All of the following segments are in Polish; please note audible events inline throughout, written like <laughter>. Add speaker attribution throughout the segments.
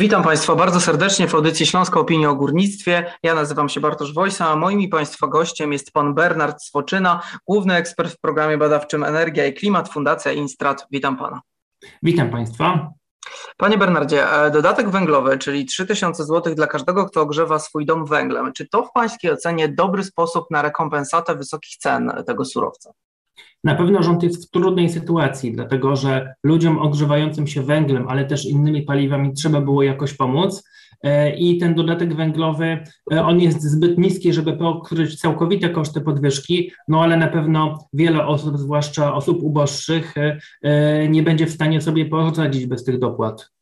Speaker 1: Witam Państwa bardzo serdecznie w audycji Śląska Opinia o Górnictwie. Ja nazywam się Bartosz Wojsa, a moim i Państwa gościem jest Pan Bernard Swoczyna, główny ekspert w programie badawczym Energia i Klimat, Fundacja Instrat. Witam Pana.
Speaker 2: Witam Państwa.
Speaker 1: Panie Bernardzie, e, dodatek węglowy, czyli 3000 zł dla każdego, kto ogrzewa swój dom węglem. Czy to w Pańskiej ocenie dobry sposób na rekompensatę wysokich cen tego surowca?
Speaker 2: Na pewno rząd jest w trudnej sytuacji, dlatego że ludziom ogrzewającym się węglem, ale też innymi paliwami trzeba było jakoś pomóc. E, I ten dodatek węglowy, e, on jest zbyt niski, żeby pokryć całkowite koszty podwyżki, no ale na pewno wiele osób, zwłaszcza osób uboższych, e, nie będzie w stanie sobie poradzić bez tych dopłat.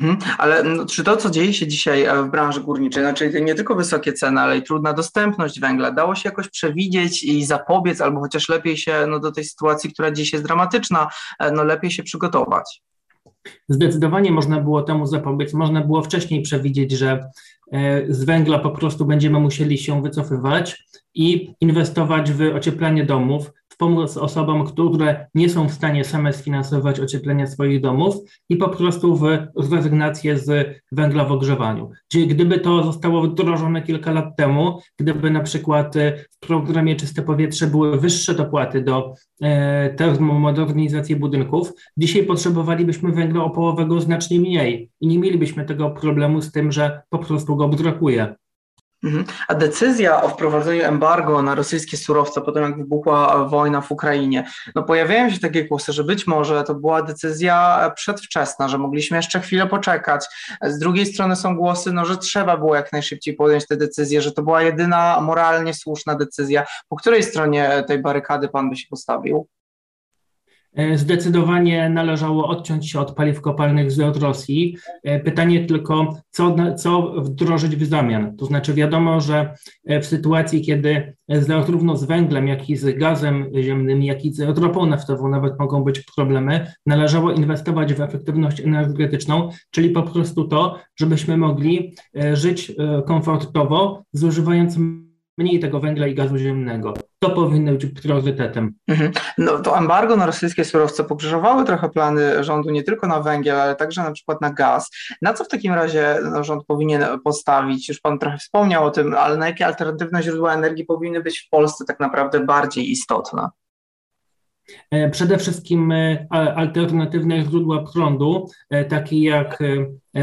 Speaker 1: Mhm. Ale no, czy to, co dzieje się dzisiaj e, w branży górniczej, znaczy nie tylko wysokie ceny, ale i trudna dostępność węgla, dało się jakoś przewidzieć i zapobiec, albo chociaż lepiej się no, do tej sytuacji, która dziś jest dramatyczna, e, no, lepiej się przygotować?
Speaker 2: Zdecydowanie można było temu zapobiec. Można było wcześniej przewidzieć, że e, z węgla po prostu będziemy musieli się wycofywać i inwestować w ocieplanie domów, w pomoc osobom, które nie są w stanie same sfinansować ocieplenia swoich domów i po prostu w rezygnację z węgla w ogrzewaniu. Czyli gdyby to zostało wdrożone kilka lat temu, gdyby na przykład e, w programie Czyste Powietrze były wyższe dopłaty do e, termomodernizacji budynków, dzisiaj potrzebowalibyśmy węgla opałowego znacznie mniej i nie mielibyśmy tego problemu z tym, że po prostu go brakuje.
Speaker 1: Mhm. A decyzja o wprowadzeniu embargo na rosyjskie surowce, po tym jak wybuchła wojna w Ukrainie, no pojawiają się takie głosy, że być może to była decyzja przedwczesna, że mogliśmy jeszcze chwilę poczekać. Z drugiej strony są głosy, no, że trzeba było jak najszybciej podjąć tę decyzję, że to była jedyna moralnie słuszna decyzja. Po której stronie tej barykady pan by się postawił?
Speaker 2: E, zdecydowanie należało odciąć się od paliw kopalnych z Rosji. E, pytanie tylko, co, co wdrożyć w zamian? To znaczy, wiadomo, że e, w sytuacji, kiedy zarówno z węglem, jak i z gazem ziemnym, jak i z ropą naftową nawet mogą być problemy, należało inwestować w efektywność energetyczną, czyli po prostu to, żebyśmy mogli żyć komfortowo, zużywając mniej tego węgla i gazu ziemnego. To powinno być priorytetem. Mhm.
Speaker 1: No to embargo na rosyjskie surowce pokrzyżowały trochę plany rządu nie tylko na węgiel, ale także na przykład na gaz. Na co w takim razie no, rząd powinien postawić? Już Pan trochę wspomniał o tym, ale na jakie alternatywne źródła energii powinny być w Polsce tak naprawdę bardziej istotne?
Speaker 2: E, przede wszystkim e, alternatywne źródła prądu, e, takie jak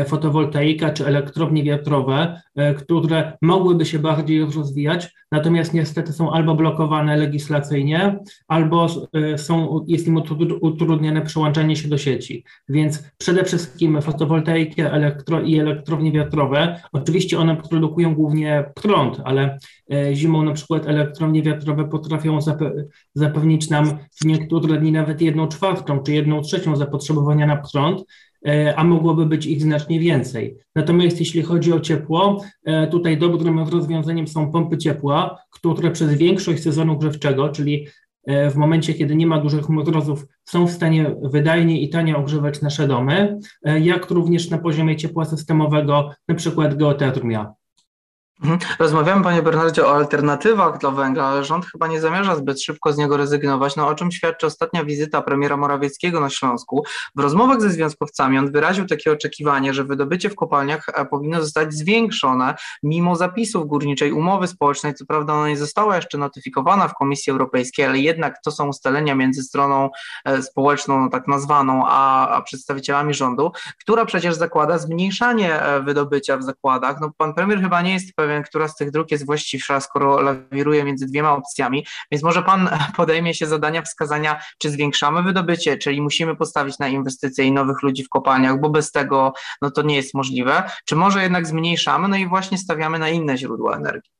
Speaker 2: fotowoltaika czy elektrownie wiatrowe, które mogłyby się bardziej rozwijać, natomiast niestety są albo blokowane legislacyjnie, albo są, jest im utrudnione przełączanie się do sieci. Więc przede wszystkim fotowoltaikę elektro i elektrownie wiatrowe, oczywiście one produkują głównie prąd, ale zimą na przykład elektrownie wiatrowe potrafią zapewnić nam w niektóre dni nawet jedną czwartą czy jedną trzecią zapotrzebowania na prąd, e, a mogłoby być ich znacznie więcej. Natomiast jeśli chodzi o ciepło, e, tutaj dobrym rozwiązaniem są pompy ciepła, które przez większość sezonu grzewczego, czyli e, w momencie, kiedy nie ma dużych mrozów, są w stanie wydajnie i tanie ogrzewać nasze domy, jak również na poziomie ciepła systemowego, na przykład geotermia.
Speaker 1: Mhm. Rozmawiamy, panie Bernardzie, o alternatywach dla węgla, ale rząd chyba nie zamierza zbyt szybko z niego rezygnować, no o czym świadczy ostatnia wizyta premiera Morawieckiego na Śląsku. W rozmowach ze związkowcami on wyraził takie oczekiwanie, że wydobycie w kopalniach e, powinno zostać zwiększone mimo zapisów górniczej umowy społecznej. Co prawda ona nie została jeszcze notyfikowana w Komisji Europejskiej, ale jednak to są ustalenia między stroną e, społeczną, no tak nazwaną, a, a przedstawicielami rządu, która przecież zakłada zmniejszanie e, wydobycia w zakładach. No pan premier chyba nie jest pewien, pewien, która z tych dróg jest właściwsza, skoro lawiruje między dwiema opcjami. Więc może Pan <laughs> podejmie się zadania wskazania, czy zwiększamy wydobycie, czyli musimy postawić na inwestycje i nowych ludzi w kopalniach, bo bez tego no to nie jest możliwe, czy może jednak zmniejszamy, no i właśnie stawiamy na inne źródła energii.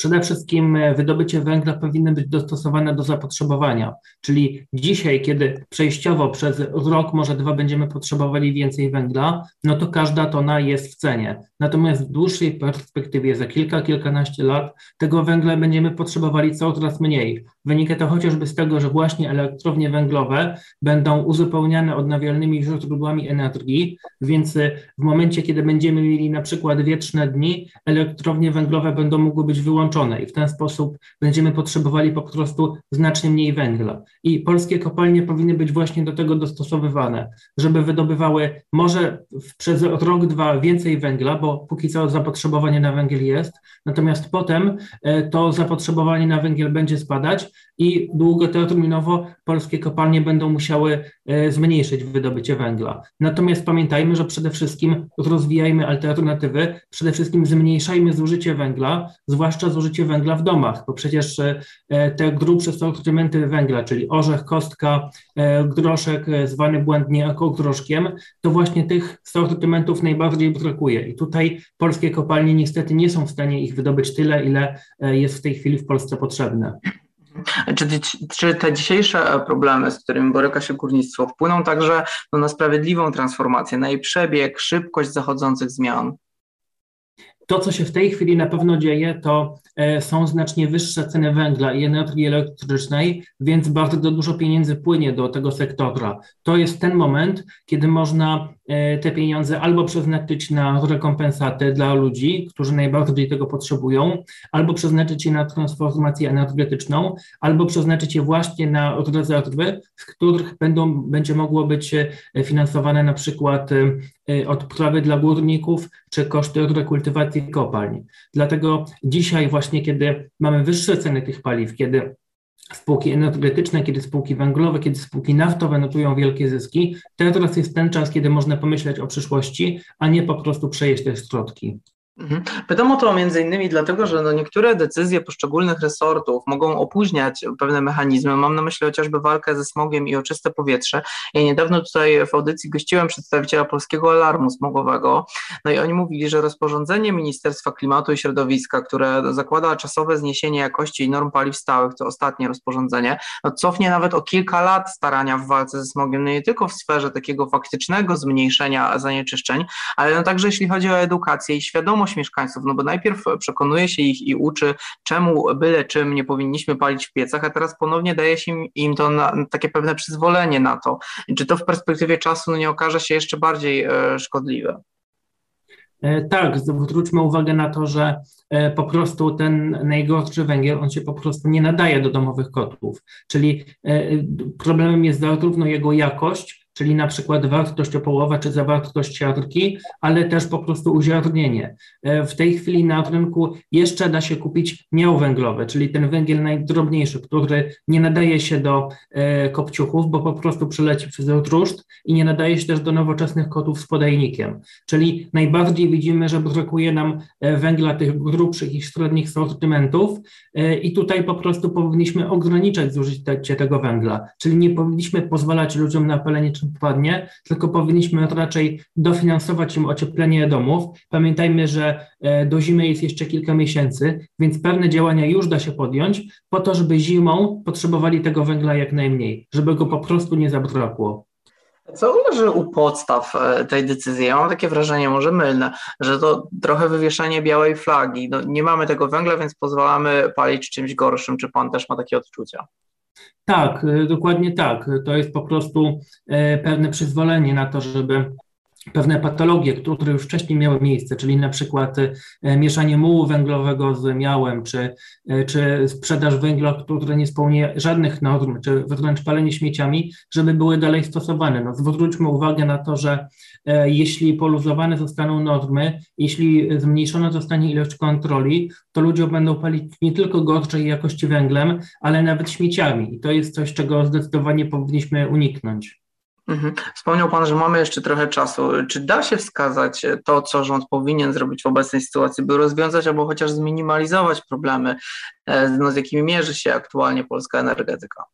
Speaker 2: Przede wszystkim e, wydobycie węgla powinno być dostosowane do zapotrzebowania, czyli dzisiaj, kiedy przejściowo przez rok, może dwa będziemy potrzebowali więcej węgla, no to każda tona jest w cenie. Natomiast w dłuższej perspektywie, za kilka, kilkanaście lat, tego węgla będziemy potrzebowali coraz mniej. Wynika to chociażby z tego, że właśnie elektrownie węglowe będą uzupełniane odnawialnymi źródłami energii, więc e, w momencie, kiedy będziemy mieli na przykład wietrzne dni, elektrownie węglowe będą mogły być wyłączone i w ten sposób będziemy potrzebowali po prostu znacznie mniej węgla. I polskie kopalnie powinny być właśnie do tego dostosowywane, żeby wydobywały może przez rok, dwa więcej węgla, bo póki co zapotrzebowanie na węgiel jest, natomiast potem e, to zapotrzebowanie na węgiel będzie spadać i długoterminowo polskie kopalnie będą musiały e, zmniejszyć wydobycie węgla. Natomiast pamiętajmy, że przede wszystkim rozwijajmy alternatywy, przede wszystkim zmniejszajmy zużycie węgla, zwłaszcza zużycie węgla w domach, bo przecież e, te grubsze sortymenty węgla, czyli orzech, kostka, e, groszek zwany błędnie ekogroszkiem, to właśnie tych sortymentów najbardziej brakuje. I tutaj polskie kopalnie niestety nie są w stanie ich wydobyć tyle, ile jest w tej chwili w Polsce potrzebne.
Speaker 1: Czy, czy, te dzisiejsze problemy, z którymi boryka się górnictwo, wpłyną także no, na sprawiedliwą transformację, na jej przebieg, szybkość zachodzących zmian?
Speaker 2: To, co się w tej chwili na pewno dzieje, to e, są znacznie wyższe ceny węgla i energii elektrycznej, więc bardzo dużo pieniędzy płynie do tego sektora. To jest ten moment, kiedy można e, te pieniądze albo przeznaczyć na rekompensaty dla ludzi, którzy najbardziej tego potrzebują, albo przeznaczyć je na transformację energetyczną, albo przeznaczyć je właśnie na rezerwy, z których będą, będzie mogło być e, finansowane na przykład odprawy dla górników czy koszty rekultywacji kopalń. Dlatego dzisiaj właśnie, kiedy mamy wyższe ceny tych paliw, kiedy spółki energetyczne, kiedy spółki węglowe, kiedy spółki naftowe notują wielkie zyski, teraz jest ten czas, kiedy można pomyśleć o przyszłości, a nie po prostu przejeść te środki.
Speaker 1: Mhm. Pytam o to między innymi dlatego, że no niektóre decyzje poszczególnych resortów mogą opóźniać pewne mechanizmy. Mam na myśli chociażby walkę ze smogiem i o czyste powietrze. Ja niedawno tutaj w audycji gościłem przedstawiciela Polskiego Alarmu Smogowego, no i oni mówili, że rozporządzenie Ministerstwa Klimatu i Środowiska, które zakłada czasowe zniesienie jakości i norm paliw stałych, to ostatnie rozporządzenie, no cofnie nawet o kilka lat starania w walce ze smogiem, no nie tylko w sferze takiego faktycznego zmniejszenia zanieczyszczeń, ale no także jeśli chodzi o edukację i świadomość świadomość mieszkańców, no bo najpierw przekonuje się ich i uczy, czemu byle czym nie powinniśmy palić w piecach, a teraz ponownie daje się im, to na, takie pewne przyzwolenie na to. Czy to w perspektywie czasu no nie okaże się jeszcze bardziej e, szkodliwe?
Speaker 2: E, tak, zwróćmy uwagę na to, że e, po prostu ten najgorszy węgiel, on się po prostu nie nadaje do domowych kotłów. Czyli problemem jest zarówno jego jakość, czyli na przykład wartość opołowa czy zawartość siarki, ale też po prostu uziarnienie. E, w tej chwili na rynku jeszcze da się kupić miał czyli ten węgiel najdrobniejszy, który nie nadaje się do e, kopciuchów, bo po prostu przeleci przez ruszt i nie nadaje się też do nowoczesnych kotów z podajnikiem. Czyli najbardziej widzimy, że brakuje nam e, węgla tych grubszych i średnich sortymentów i tutaj po prostu powinniśmy ograniczać zużycie tego węgla, czyli nie powinniśmy pozwalać ludziom na palenie czy wpadnie, tylko powinniśmy raczej dofinansować im ocieplenie domów. Pamiętajmy, że e, do zimy jest jeszcze kilka miesięcy, więc pewne działania już da się podjąć po to, żeby zimą potrzebowali tego węgla jak najmniej, żeby go po prostu nie zabrakło.
Speaker 1: Co leży u podstaw e, tej decyzji? Ja mam takie wrażenie, może mylne, że to trochę wywieszenie białej flagi. No, nie mamy tego węgla, więc pozwalamy palić czymś gorszym. Czy pan też ma takie odczucia?
Speaker 2: Tak, y, dokładnie tak. To jest po prostu e, pewne przyzwolenie na to, żeby pewne patologie, które już wcześniej miały miejsce, czyli na przykład e, mieszanie mułu węglowego z miałem, czy, e, czy sprzedaż węgla, który nie spełnia żadnych norm, czy wręcz palenie śmieciami, żeby były dalej stosowane. No, zwróćmy uwagę na to, że e, jeśli poluzowane zostaną normy, jeśli zmniejszona zostanie ilość kontroli, to ludzie będą palić nie tylko gorszej jakości węglem, ale nawet śmieciami. I to jest coś, czego zdecydowanie powinniśmy uniknąć.
Speaker 1: Mhm. Wspomniał Pan, że mamy jeszcze trochę czasu. Czy da się wskazać to, co rząd powinien zrobić w obecnej sytuacji, by rozwiązać albo chociaż zminimalizować problemy, e, no, z jakimi mierzy się aktualnie polska energetyka?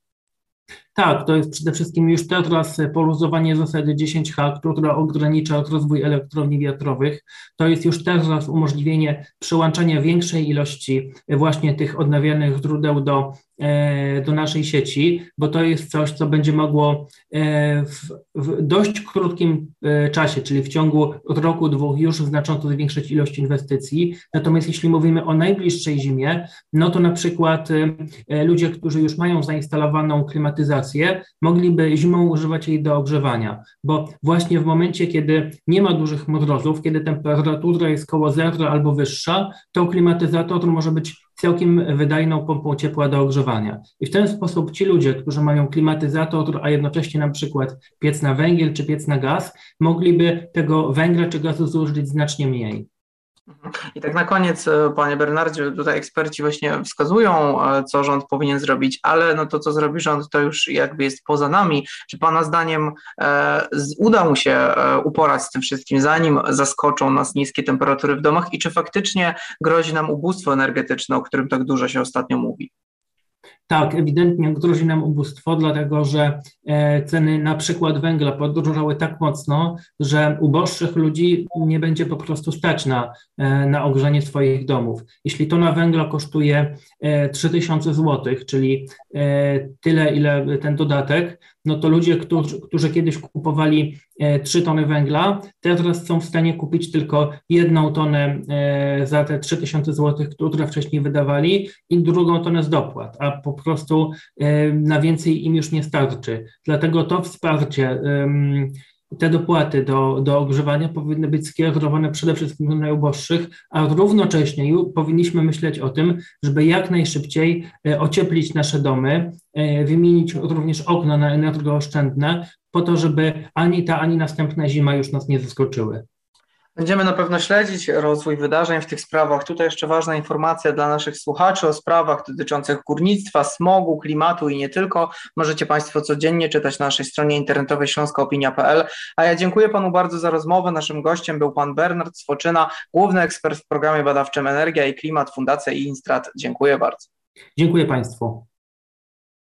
Speaker 2: Tak, to jest przede wszystkim już teraz poluzowanie zasady 10H, która ogranicza rozwój elektrowni wiatrowych. To jest już teraz umożliwienie przyłączania większej ilości właśnie tych odnawialnych źródeł do E, do naszej sieci, bo to jest coś, co będzie mogło e, w, w, dość krótkim e, czasie, czyli w ciągu roku, dwóch, już znacząco zwiększyć ilość inwestycji. Natomiast jeśli mówimy o najbliższej zimie, no to na przykład ludzie, którzy już mają zainstalowaną klimatyzację, mogliby zimą używać jej do ogrzewania, bo właśnie w momencie, kiedy nie ma dużych mrozów, kiedy temperatura jest koło zera albo wyższa, to klimatyzator może być całkiem wydajną pompą ciepła do ogrzewania. I w ten sposób ci ludzie, którzy mają klimatyzator, a jednocześnie na przykład piec na węgiel czy piec na gaz, mogliby tego węgla czy gazu zużyć znacznie mniej.
Speaker 1: I tak na koniec, e, panie Bernardzie, tutaj eksperci właśnie wskazują, e, co rząd powinien zrobić, ale no to, co zrobi rząd, to już jakby jest poza nami. Czy pana zdaniem e, uda mu się e, uporać z tym wszystkim, zanim zaskoczą nas niskie temperatury w domach i czy faktycznie grozi nam ubóstwo energetyczne, o którym tak dużo się ostatnio mówi?
Speaker 2: Tak, ewidentnie grozi nam ubóstwo, dlatego że e, ceny na przykład węgla podróżowały tak mocno, że uboższych ludzi nie będzie po prostu stać na, e, na ogrzanie swoich domów. Jeśli tona węgla kosztuje 3000 e, zł, czyli tyle, ile ten dodatek, no to ludzie, którzy, którzy kiedyś kupowali 3 tony węgla, teraz są w stanie kupić tylko jedną tonę za te 3000 zł, które wcześniej wydawali i drugą tonę z dopłat, a po prostu na więcej im już nie starczy. Dlatego to wsparcie, te dopłaty do, do ogrzewania powinny być skierowane przede wszystkim do najuboższych, a równocześnie powinniśmy myśleć o tym, żeby jak najszybciej e, ocieplić nasze domy, e, wymienić również okna na energooszczędne, po to, żeby ani ta, ani następna zima już nas nie zaskoczyły.
Speaker 1: Będziemy na pewno śledzić rozwój wydarzeń w tych sprawach. Tutaj jeszcze ważna informacja dla naszych słuchaczy o sprawach dotyczących górnictwa, smogu, klimatu i nie tylko. Możecie Państwo codziennie czytać na naszej stronie internetowej śląskoopinia.pl. A ja dziękuję Panu bardzo za rozmowę. Naszym gościem był Pan Bernard Swoczyna, główny ekspert w programie badawczym Energia i Klimat Fundacja Instrat. Dziękuję bardzo.
Speaker 2: Dziękuję Państwu.